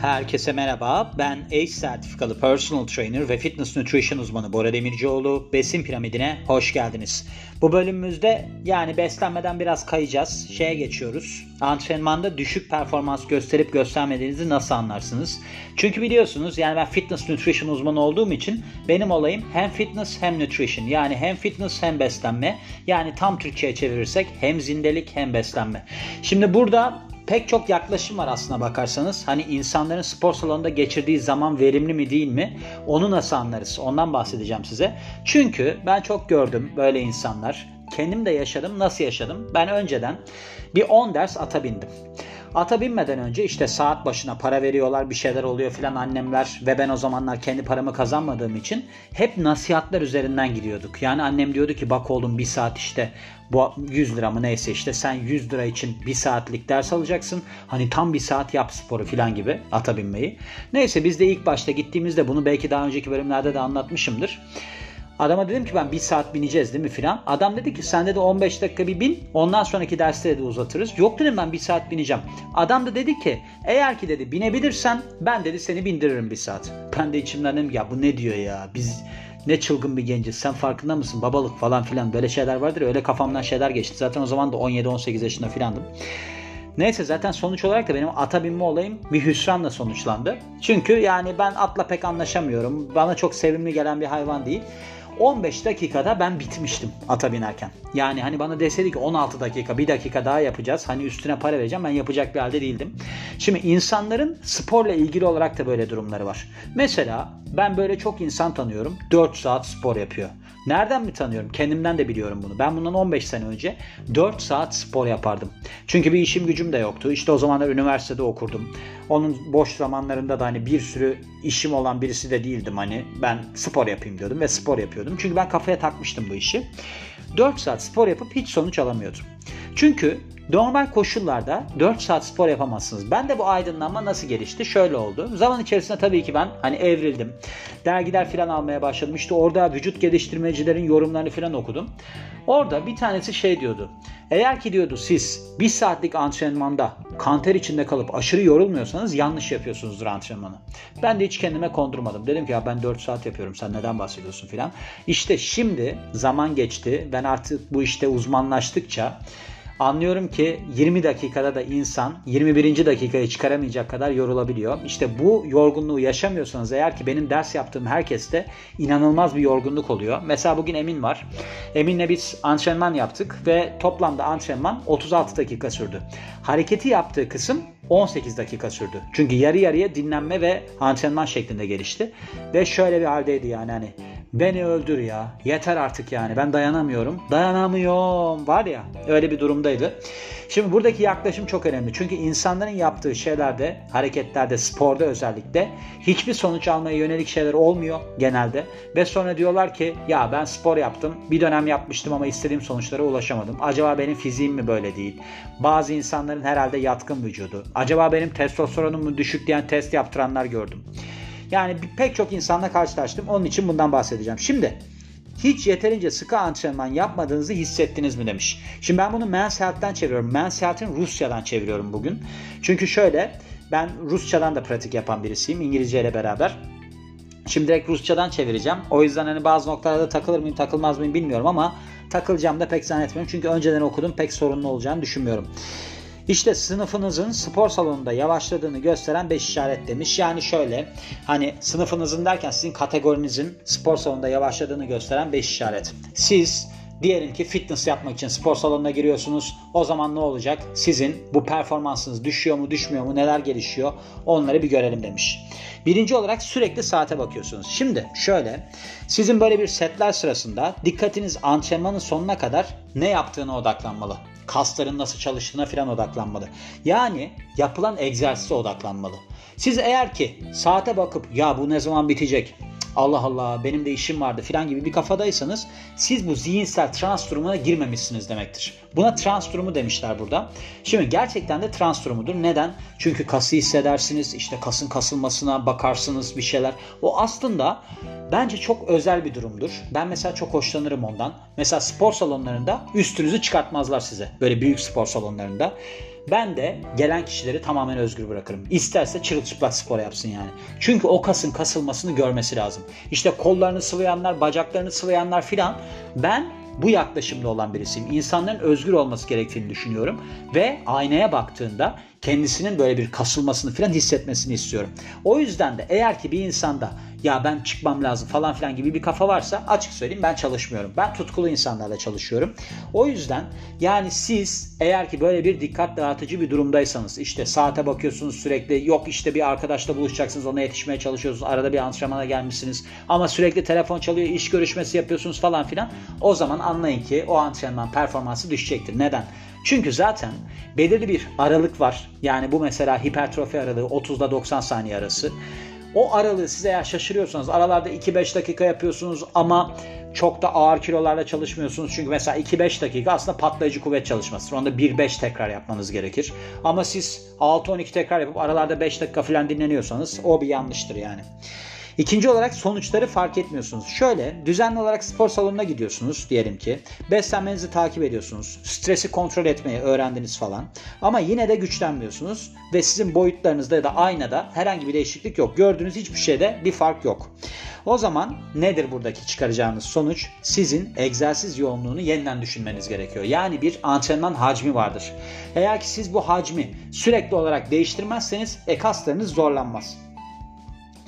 Herkese merhaba. Ben ACE sertifikalı personal trainer ve fitness nutrition uzmanı Bora Demircioğlu. Besin piramidine hoş geldiniz. Bu bölümümüzde yani beslenmeden biraz kayacağız. Şeye geçiyoruz. Antrenmanda düşük performans gösterip göstermediğinizi nasıl anlarsınız? Çünkü biliyorsunuz yani ben fitness nutrition uzmanı olduğum için benim olayım hem fitness hem nutrition. Yani hem fitness hem beslenme. Yani tam Türkçe'ye çevirirsek hem zindelik hem beslenme. Şimdi burada pek çok yaklaşım var aslına bakarsanız. Hani insanların spor salonunda geçirdiği zaman verimli mi değil mi? Onu nasıl anlarız? Ondan bahsedeceğim size. Çünkü ben çok gördüm böyle insanlar. Kendim de yaşadım. Nasıl yaşadım? Ben önceden bir 10 ders ata bindim. Ata binmeden önce işte saat başına para veriyorlar bir şeyler oluyor filan annemler ve ben o zamanlar kendi paramı kazanmadığım için hep nasihatler üzerinden gidiyorduk. Yani annem diyordu ki bak oğlum bir saat işte bu 100 lira mı neyse işte sen 100 lira için bir saatlik ders alacaksın. Hani tam bir saat yap sporu filan gibi ata binmeyi. Neyse biz de ilk başta gittiğimizde bunu belki daha önceki bölümlerde de anlatmışımdır. Adama dedim ki ben bir saat bineceğiz değil mi filan. Adam dedi ki sen de 15 dakika bir bin ondan sonraki derste de uzatırız. Yok dedim ben bir saat bineceğim. Adam da dedi ki eğer ki dedi binebilirsen ben dedi seni bindiririm bir saat. Ben de içimden dedim ya bu ne diyor ya biz ne çılgın bir genciz sen farkında mısın babalık falan filan böyle şeyler vardır öyle kafamdan şeyler geçti. Zaten o zaman da 17-18 yaşında filandım. Neyse zaten sonuç olarak da benim ata binme olayım bir hüsranla sonuçlandı. Çünkü yani ben atla pek anlaşamıyorum. Bana çok sevimli gelen bir hayvan değil. 15 dakikada ben bitmiştim ata binerken. Yani hani bana deseydi ki 16 dakika bir dakika daha yapacağız. Hani üstüne para vereceğim ben yapacak bir halde değildim. Şimdi insanların sporla ilgili olarak da böyle durumları var. Mesela ben böyle çok insan tanıyorum. 4 saat spor yapıyor. Nereden mi tanıyorum? Kendimden de biliyorum bunu. Ben bundan 15 sene önce 4 saat spor yapardım. Çünkü bir işim gücüm de yoktu. İşte o zamanlar üniversitede okurdum. Onun boş zamanlarında da hani bir sürü işim olan birisi de değildim hani. Ben spor yapayım diyordum ve spor yapıyordum. Çünkü ben kafaya takmıştım bu işi. 4 saat spor yapıp hiç sonuç alamıyordum. Çünkü normal koşullarda 4 saat spor yapamazsınız. Ben de bu aydınlanma nasıl gelişti? Şöyle oldu. Zaman içerisinde tabii ki ben hani evrildim. Dergiler falan almaya başladım. İşte orada vücut geliştirmecilerin yorumlarını falan okudum. Orada bir tanesi şey diyordu. Eğer ki diyordu siz bir saatlik antrenmanda kanter içinde kalıp aşırı yorulmuyorsanız yanlış yapıyorsunuzdur antrenmanı. Ben de hiç kendime kondurmadım. Dedim ki ya ben 4 saat yapıyorum sen neden bahsediyorsun filan. İşte şimdi zaman geçti. Ben artık bu işte uzmanlaştıkça Anlıyorum ki 20 dakikada da insan 21. dakikayı çıkaramayacak kadar yorulabiliyor. İşte bu yorgunluğu yaşamıyorsanız eğer ki benim ders yaptığım herkeste inanılmaz bir yorgunluk oluyor. Mesela bugün Emin var. Emin'le biz antrenman yaptık ve toplamda antrenman 36 dakika sürdü. Hareketi yaptığı kısım 18 dakika sürdü. Çünkü yarı yarıya dinlenme ve antrenman şeklinde gelişti. Ve şöyle bir haldeydi yani hani Beni öldür ya. Yeter artık yani. Ben dayanamıyorum. Dayanamıyorum. Var ya öyle bir durumdaydı. Şimdi buradaki yaklaşım çok önemli. Çünkü insanların yaptığı şeylerde, hareketlerde, sporda özellikle hiçbir sonuç almaya yönelik şeyler olmuyor genelde. Ve sonra diyorlar ki ya ben spor yaptım. Bir dönem yapmıştım ama istediğim sonuçlara ulaşamadım. Acaba benim fiziğim mi böyle değil? Bazı insanların herhalde yatkın vücudu. Acaba benim testosteronum mu düşük diyen test yaptıranlar gördüm. Yani pek çok insanla karşılaştım. Onun için bundan bahsedeceğim. Şimdi hiç yeterince sıkı antrenman yapmadığınızı hissettiniz mi demiş. Şimdi ben bunu Men's Health'ten çeviriyorum. Men's Health'in Rusya'dan çeviriyorum bugün. Çünkü şöyle ben Rusçadan da pratik yapan birisiyim İngilizce ile beraber. Şimdi direkt Rusçadan çevireceğim. O yüzden hani bazı noktalarda takılır mıyım takılmaz mıyım bilmiyorum ama takılacağım da pek zannetmiyorum. Çünkü önceden okudum pek sorunlu olacağını düşünmüyorum. İşte sınıfınızın spor salonunda yavaşladığını gösteren 5 işaret demiş. Yani şöyle hani sınıfınızın derken sizin kategorinizin spor salonunda yavaşladığını gösteren 5 işaret. Siz Diyelim ki fitness yapmak için spor salonuna giriyorsunuz. O zaman ne olacak? Sizin bu performansınız düşüyor mu düşmüyor mu neler gelişiyor onları bir görelim demiş. Birinci olarak sürekli saate bakıyorsunuz. Şimdi şöyle sizin böyle bir setler sırasında dikkatiniz antrenmanın sonuna kadar ne yaptığına odaklanmalı kasların nasıl çalıştığına falan odaklanmalı. Yani yapılan egzersize odaklanmalı. Siz eğer ki saate bakıp ya bu ne zaman bitecek? Allah Allah benim de işim vardı filan gibi bir kafadaysanız siz bu zihinsel trans durumuna girmemişsiniz demektir. Buna trans durumu demişler burada. Şimdi gerçekten de trans durumudur. Neden? Çünkü kası hissedersiniz, işte kasın kasılmasına bakarsınız bir şeyler. O aslında bence çok özel bir durumdur. Ben mesela çok hoşlanırım ondan. Mesela spor salonlarında üstünüzü çıkartmazlar size. Böyle büyük spor salonlarında. Ben de gelen kişileri tamamen özgür bırakırım. İsterse çırılçıplak spor yapsın yani. Çünkü o kasın kasılmasını görmesi lazım. İşte kollarını sıvayanlar, bacaklarını sıvayanlar filan. Ben bu yaklaşımda olan birisiyim. İnsanların özgür olması gerektiğini düşünüyorum ve aynaya baktığında kendisinin böyle bir kasılmasını falan hissetmesini istiyorum. O yüzden de eğer ki bir insanda ya ben çıkmam lazım falan filan gibi bir kafa varsa açık söyleyeyim ben çalışmıyorum. Ben tutkulu insanlarla çalışıyorum. O yüzden yani siz eğer ki böyle bir dikkat dağıtıcı bir durumdaysanız işte saate bakıyorsunuz sürekli yok işte bir arkadaşla buluşacaksınız ona yetişmeye çalışıyorsunuz arada bir antrenmana gelmişsiniz ama sürekli telefon çalıyor iş görüşmesi yapıyorsunuz falan filan o zaman anlayın ki o antrenman performansı düşecektir. Neden? Çünkü zaten belirli bir aralık var. Yani bu mesela hipertrofi aralığı 30 ile 90 saniye arası. O aralığı siz eğer şaşırıyorsanız aralarda 2-5 dakika yapıyorsunuz ama çok da ağır kilolarla çalışmıyorsunuz. Çünkü mesela 2-5 dakika aslında patlayıcı kuvvet çalışmasıdır. Onda 1-5 tekrar yapmanız gerekir. Ama siz 6-12 tekrar yapıp aralarda 5 dakika falan dinleniyorsanız o bir yanlıştır yani. İkinci olarak sonuçları fark etmiyorsunuz. Şöyle düzenli olarak spor salonuna gidiyorsunuz diyelim ki. Beslenmenizi takip ediyorsunuz. Stresi kontrol etmeyi öğrendiniz falan. Ama yine de güçlenmiyorsunuz ve sizin boyutlarınızda ya da aynada herhangi bir değişiklik yok. Gördüğünüz hiçbir şeyde bir fark yok. O zaman nedir buradaki çıkaracağınız sonuç? Sizin egzersiz yoğunluğunu yeniden düşünmeniz gerekiyor. Yani bir antrenman hacmi vardır. Eğer ki siz bu hacmi sürekli olarak değiştirmezseniz e kaslarınız zorlanmaz.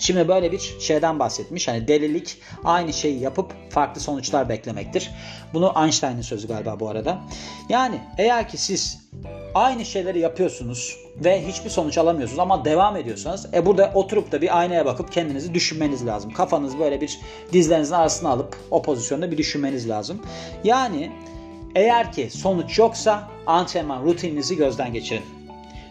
Şimdi böyle bir şeyden bahsetmiş. Hani delilik aynı şeyi yapıp farklı sonuçlar beklemektir. Bunu Einstein'ın sözü galiba bu arada. Yani eğer ki siz aynı şeyleri yapıyorsunuz ve hiçbir sonuç alamıyorsunuz ama devam ediyorsanız e burada oturup da bir aynaya bakıp kendinizi düşünmeniz lazım. Kafanız böyle bir dizlerinizin arasına alıp o pozisyonda bir düşünmeniz lazım. Yani eğer ki sonuç yoksa antrenman rutininizi gözden geçirin.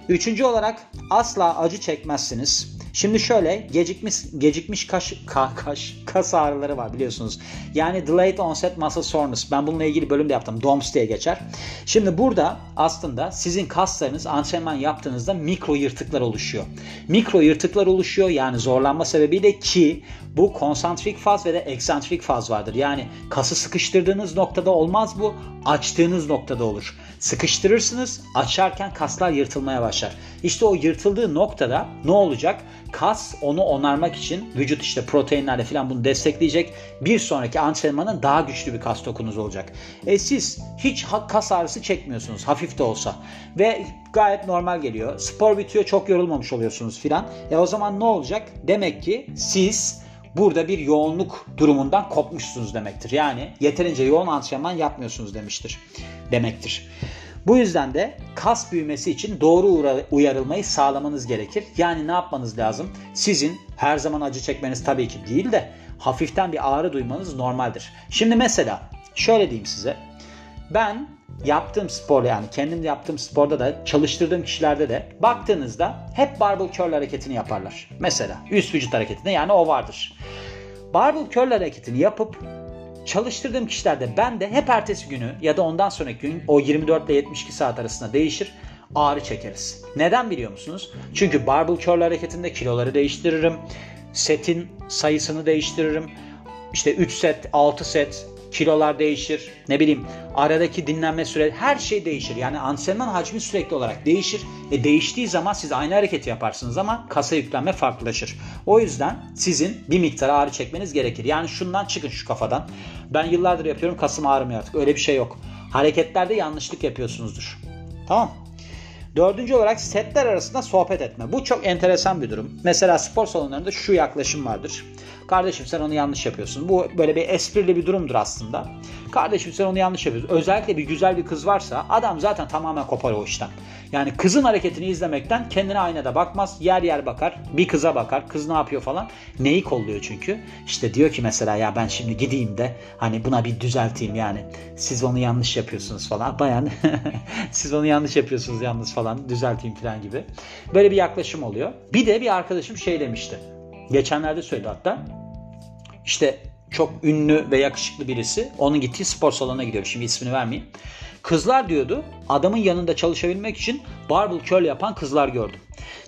Üçüncü olarak asla acı çekmezsiniz. Şimdi şöyle gecikmiş gecikmiş kaş, ka, kaş, kas ağrıları var biliyorsunuz. Yani delayed onset muscle soreness. Ben bununla ilgili bölüm de yaptım. DOMS diye geçer. Şimdi burada aslında sizin kaslarınız antrenman yaptığınızda mikro yırtıklar oluşuyor. Mikro yırtıklar oluşuyor yani zorlanma sebebiyle ki bu konsantrik faz ve de eksantrik faz vardır. Yani kası sıkıştırdığınız noktada olmaz bu. Açtığınız noktada olur. Sıkıştırırsınız, açarken kaslar yırtılmaya başlar. İşte o yırtıldığı noktada ne olacak? Kas onu onarmak için vücut işte proteinlerle falan bunu destekleyecek. Bir sonraki antrenmanın daha güçlü bir kas dokunuz olacak. E siz hiç kas ağrısı çekmiyorsunuz hafif de olsa ve gayet normal geliyor. Spor bitiyor çok yorulmamış oluyorsunuz filan. E o zaman ne olacak? Demek ki siz burada bir yoğunluk durumundan kopmuşsunuz demektir. Yani yeterince yoğun antrenman yapmıyorsunuz demiştir. Demektir. Bu yüzden de kas büyümesi için doğru uyarılmayı sağlamanız gerekir. Yani ne yapmanız lazım? Sizin her zaman acı çekmeniz tabii ki değil de hafiften bir ağrı duymanız normaldir. Şimdi mesela şöyle diyeyim size. Ben yaptığım spor yani kendim yaptığım sporda da çalıştırdığım kişilerde de baktığınızda hep barbell curl hareketini yaparlar. Mesela üst vücut hareketinde yani o vardır. Barbell curl hareketini yapıp çalıştırdığım kişilerde ben de hep ertesi günü ya da ondan sonraki gün o 24 ile 72 saat arasında değişir ağrı çekeriz. Neden biliyor musunuz? Çünkü barbell curl hareketinde kiloları değiştiririm. Setin sayısını değiştiririm. İşte 3 set, 6 set, kilolar değişir. Ne bileyim aradaki dinlenme süre her şey değişir. Yani antrenman hacmi sürekli olarak değişir. E değiştiği zaman siz aynı hareketi yaparsınız ama kasa yüklenme farklılaşır. O yüzden sizin bir miktar ağrı çekmeniz gerekir. Yani şundan çıkın şu kafadan. Ben yıllardır yapıyorum kasım ağrımıyor artık. Öyle bir şey yok. Hareketlerde yanlışlık yapıyorsunuzdur. Tamam Dördüncü olarak setler arasında sohbet etme. Bu çok enteresan bir durum. Mesela spor salonlarında şu yaklaşım vardır. Kardeşim sen onu yanlış yapıyorsun. Bu böyle bir esprili bir durumdur aslında. Kardeşim sen onu yanlış yapıyorsun. Özellikle bir güzel bir kız varsa adam zaten tamamen kopar o işten. Yani kızın hareketini izlemekten kendine aynada bakmaz. Yer yer bakar. Bir kıza bakar. Kız ne yapıyor falan. Neyi kolluyor çünkü? İşte diyor ki mesela ya ben şimdi gideyim de hani buna bir düzelteyim yani. Siz onu yanlış yapıyorsunuz falan. Bayan siz onu yanlış yapıyorsunuz yalnız falan. Düzelteyim falan gibi. Böyle bir yaklaşım oluyor. Bir de bir arkadaşım şey demişti. Geçenlerde söyledi hatta. İşte çok ünlü ve yakışıklı birisi. Onun gittiği spor salonuna gidiyor. Şimdi ismini vermeyeyim. Kızlar diyordu adamın yanında çalışabilmek için barbell curl yapan kızlar gördüm.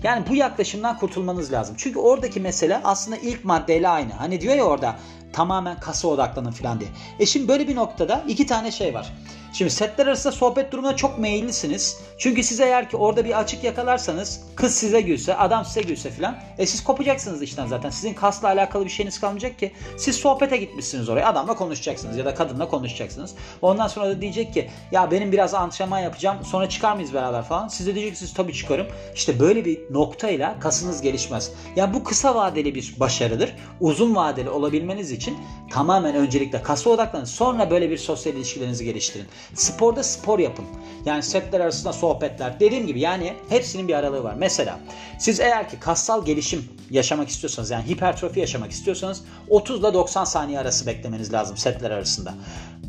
Yani bu yaklaşımdan kurtulmanız lazım. Çünkü oradaki mesele aslında ilk maddeyle aynı. Hani diyor ya orada tamamen kasa odaklanın falan diye. E şimdi böyle bir noktada iki tane şey var. Şimdi setler arasında sohbet durumuna çok meyillisiniz. Çünkü siz eğer ki orada bir açık yakalarsanız kız size gülse, adam size gülse filan e siz kopacaksınız işten zaten. Sizin kasla alakalı bir şeyiniz kalmayacak ki. Siz sohbete gitmişsiniz oraya. Adamla konuşacaksınız ya da kadınla konuşacaksınız. Ondan sonra da diyecek ki ya benim biraz antrenman yapacağım sonra çıkar mıyız beraber falan. Siz de diyeceksiniz tabii çıkarım. İşte böyle bir noktayla kasınız gelişmez. Yani bu kısa vadeli bir başarıdır. Uzun vadeli olabilmeniz için tamamen öncelikle kasa odaklanın. Sonra böyle bir sosyal ilişkilerinizi geliştirin. Sporda spor yapın. Yani setler arasında sohbetler. Dediğim gibi yani hepsinin bir aralığı var. Mesela siz eğer ki kassal gelişim yaşamak istiyorsanız yani hipertrofi yaşamak istiyorsanız 30 ile 90 saniye arası beklemeniz lazım setler arasında.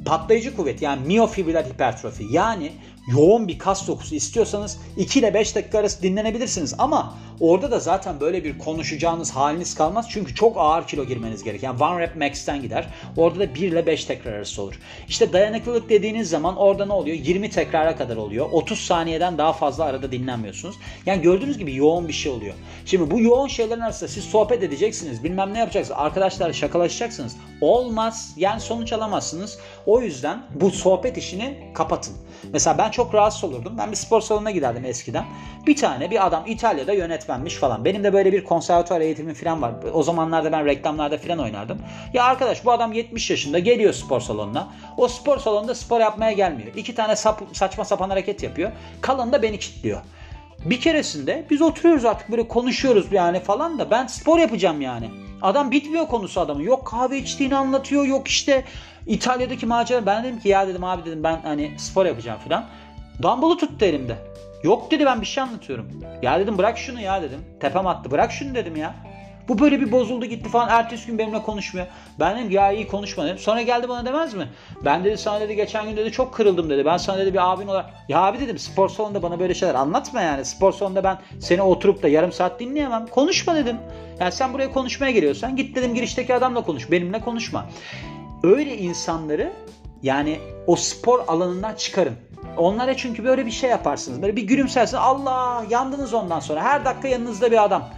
Patlayıcı kuvvet yani miyofibriler hipertrofi yani yoğun bir kas dokusu istiyorsanız 2 ile 5 dakika arası dinlenebilirsiniz ama orada da zaten böyle bir konuşacağınız haliniz kalmaz çünkü çok ağır kilo girmeniz gerek. Yani one rep max'ten gider. Orada da 1 ile 5 tekrar arası olur. İşte dayanıklılık dediğiniz zaman orada ne oluyor? 20 tekrara kadar oluyor. 30 saniyeden daha fazla arada dinlenmiyorsunuz. Yani gördüğünüz gibi yoğun bir şey oluyor. Şimdi bu yoğun şeylerin arasında siz sohbet edeceksiniz. Bilmem ne yapacaksınız. Arkadaşlarla şakalaşacaksınız. Olmaz. Yani sonuç alamazsınız. O yüzden bu sohbet işini kapatın. Mesela ben çok rahatsız olurdum. Ben bir spor salonuna giderdim eskiden. Bir tane bir adam İtalya'da yönetmenmiş falan. Benim de böyle bir konservatuar eğitimim falan var. O zamanlarda ben reklamlarda falan oynardım. Ya arkadaş bu adam 70 yaşında geliyor spor salonuna. O spor salonunda spor yapmaya gelmiyor. İki tane sap, saçma sapan hareket yapıyor. Kalanı da beni kilitliyor. Bir keresinde biz oturuyoruz artık böyle konuşuyoruz yani falan da ben spor yapacağım yani. Adam bitmiyor konusu adamın. Yok kahve içtiğini anlatıyor. Yok işte İtalya'daki macera. Ben dedim ki ya dedim abi dedim ben hani spor yapacağım falan. Dumbbell'ı tuttu elimde. Yok dedi ben bir şey anlatıyorum. Ya dedim bırak şunu ya dedim. Tepem attı bırak şunu dedim ya. Bu böyle bir bozuldu gitti falan. Ertesi gün benimle konuşmuyor. Ben dedim ya iyi konuşma dedim. Sonra geldi bana demez mi? Ben dedi sana dedi geçen gün dedi çok kırıldım dedi. Ben sana dedi bir abin olarak. Ya abi dedim spor salonunda bana böyle şeyler anlatma yani. Spor salonunda ben seni oturup da yarım saat dinleyemem. Konuşma dedim. Yani sen buraya konuşmaya geliyorsan git dedim girişteki adamla konuş. Benimle konuşma. Öyle insanları yani o spor alanından çıkarın. Onlara çünkü böyle bir şey yaparsınız. Böyle bir gülümsersiniz. Allah yandınız ondan sonra. Her dakika yanınızda bir adam.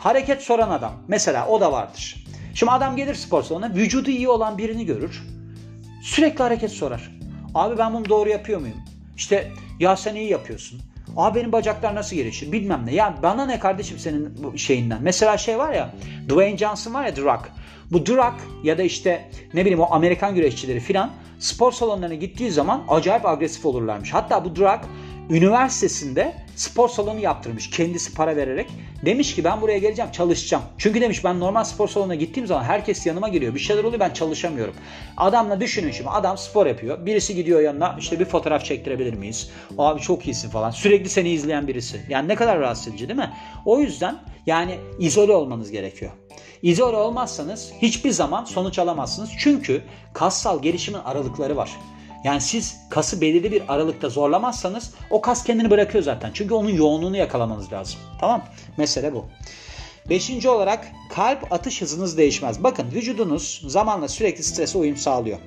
Hareket soran adam. Mesela o da vardır. Şimdi adam gelir spor salonuna vücudu iyi olan birini görür. Sürekli hareket sorar. Abi ben bunu doğru yapıyor muyum? İşte ya sen iyi yapıyorsun. Abi benim bacaklar nasıl gelişir bilmem ne. Ya bana ne kardeşim senin şeyinden. Mesela şey var ya Dwayne Johnson var ya The Rock. Bu The Rock ya da işte ne bileyim o Amerikan güreşçileri filan spor salonlarına gittiği zaman acayip agresif olurlarmış. Hatta bu The Rock üniversitesinde spor salonu yaptırmış kendisi para vererek. Demiş ki ben buraya geleceğim çalışacağım. Çünkü demiş ben normal spor salonuna gittiğim zaman herkes yanıma geliyor. Bir şeyler oluyor ben çalışamıyorum. Adamla düşünün şimdi adam spor yapıyor. Birisi gidiyor yanına işte bir fotoğraf çektirebilir miyiz? Abi çok iyisin falan. Sürekli seni izleyen birisi. Yani ne kadar rahatsız edici değil mi? O yüzden yani izole olmanız gerekiyor. İzole olmazsanız hiçbir zaman sonuç alamazsınız. Çünkü kassal gelişimin aralıkları var. Yani siz kası belirli bir aralıkta zorlamazsanız o kas kendini bırakıyor zaten. Çünkü onun yoğunluğunu yakalamanız lazım. Tamam? Mesele bu. Beşinci olarak kalp atış hızınız değişmez. Bakın vücudunuz zamanla sürekli strese uyum sağlıyor.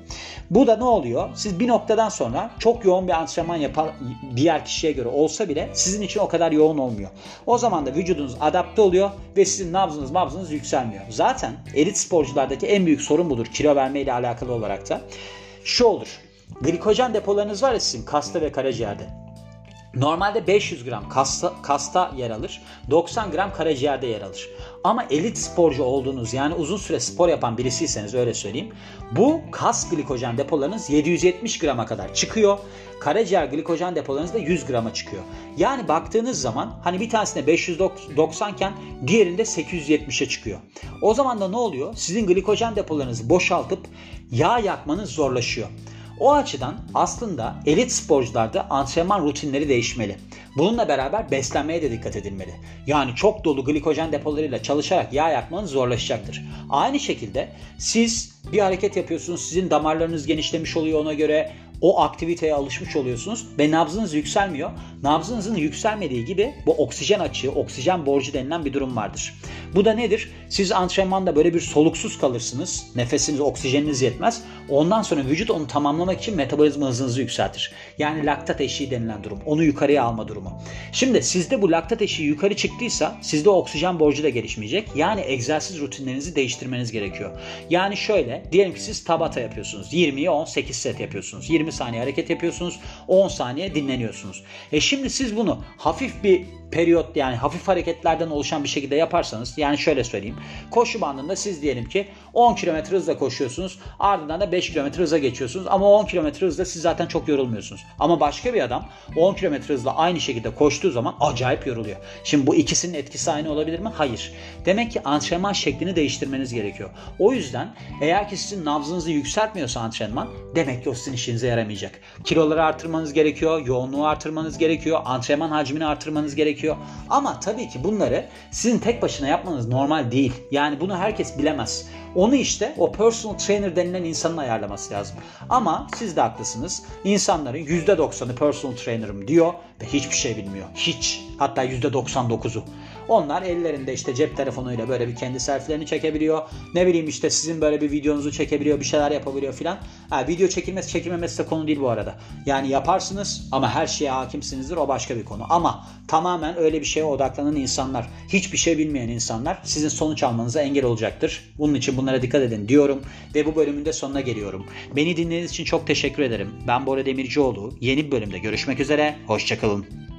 Bu da ne oluyor? Siz bir noktadan sonra çok yoğun bir antrenman yapan diğer kişiye göre olsa bile sizin için o kadar yoğun olmuyor. O zaman da vücudunuz adapte oluyor ve sizin nabzınız mabzınız yükselmiyor. Zaten elit sporculardaki en büyük sorun budur kilo verme ile alakalı olarak da. Şu olur. Glikojen depolarınız var ya sizin kasta ve karaciğerde. Normalde 500 gram kasta, kasta yer alır, 90 gram karaciğerde yer alır. Ama elit sporcu olduğunuz yani uzun süre spor yapan birisiyseniz öyle söyleyeyim. Bu kas glikojen depolarınız 770 grama kadar çıkıyor. Karaciğer glikojen depolarınız da 100 grama çıkıyor. Yani baktığınız zaman hani bir tanesinde 590 iken diğerinde 870'e çıkıyor. O zaman da ne oluyor? Sizin glikojen depolarınızı boşaltıp yağ yakmanız zorlaşıyor. O açıdan aslında elit sporcularda antrenman rutinleri değişmeli. Bununla beraber beslenmeye de dikkat edilmeli. Yani çok dolu glikojen depolarıyla çalışarak yağ yakmanız zorlaşacaktır. Aynı şekilde siz bir hareket yapıyorsunuz, sizin damarlarınız genişlemiş oluyor ona göre o aktiviteye alışmış oluyorsunuz ve nabzınız yükselmiyor. Nabzınızın yükselmediği gibi bu oksijen açığı, oksijen borcu denilen bir durum vardır. Bu da nedir? Siz antrenmanda böyle bir soluksuz kalırsınız. Nefesiniz, oksijeniniz yetmez. Ondan sonra vücut onu tamamlamak için metabolizma hızınızı yükseltir. Yani laktat eşiği denilen durum. Onu yukarıya alma durumu. Şimdi sizde bu laktat eşiği yukarı çıktıysa sizde oksijen borcu da gelişmeyecek. Yani egzersiz rutinlerinizi değiştirmeniz gerekiyor. Yani şöyle diyelim ki siz tabata yapıyorsunuz. 20'ye 18 set yapıyorsunuz. 20 saniye hareket yapıyorsunuz. 10 saniye dinleniyorsunuz. E şimdi siz bunu hafif bir periyot yani hafif hareketlerden oluşan bir şekilde yaparsanız yani şöyle söyleyeyim. Koşu bandında siz diyelim ki 10 km hızla koşuyorsunuz ardından da 5 km hıza geçiyorsunuz ama 10 km hızla siz zaten çok yorulmuyorsunuz. Ama başka bir adam 10 km hızla aynı şekilde koştuğu zaman acayip yoruluyor. Şimdi bu ikisinin etkisi aynı olabilir mi? Hayır. Demek ki antrenman şeklini değiştirmeniz gerekiyor. O yüzden eğer ki sizin nabzınızı yükseltmiyorsa antrenman demek ki o sizin işinize yaramayacak. Kiloları artırmanız gerekiyor, yoğunluğu artırmanız gerekiyor, antrenman hacmini artırmanız gerekiyor gerekiyor. Ama tabii ki bunları sizin tek başına yapmanız normal değil. Yani bunu herkes bilemez. Onu işte o personal trainer denilen insanın ayarlaması lazım. Ama siz de haklısınız. İnsanların %90'ı personal trainer'ım diyor ve hiçbir şey bilmiyor. Hiç. Hatta %99'u. Onlar ellerinde işte cep telefonuyla böyle bir kendi selfilerini çekebiliyor. Ne bileyim işte sizin böyle bir videonuzu çekebiliyor, bir şeyler yapabiliyor filan. Ha, video çekilmesi çekilmemesi de konu değil bu arada. Yani yaparsınız ama her şeye hakimsinizdir o başka bir konu. Ama tamamen öyle bir şeye odaklanan insanlar, hiçbir şey bilmeyen insanlar sizin sonuç almanıza engel olacaktır. Bunun için bunlara dikkat edin diyorum ve bu bölümün de sonuna geliyorum. Beni dinlediğiniz için çok teşekkür ederim. Ben Bora Demircioğlu. Yeni bir bölümde görüşmek üzere. Hoşçakalın.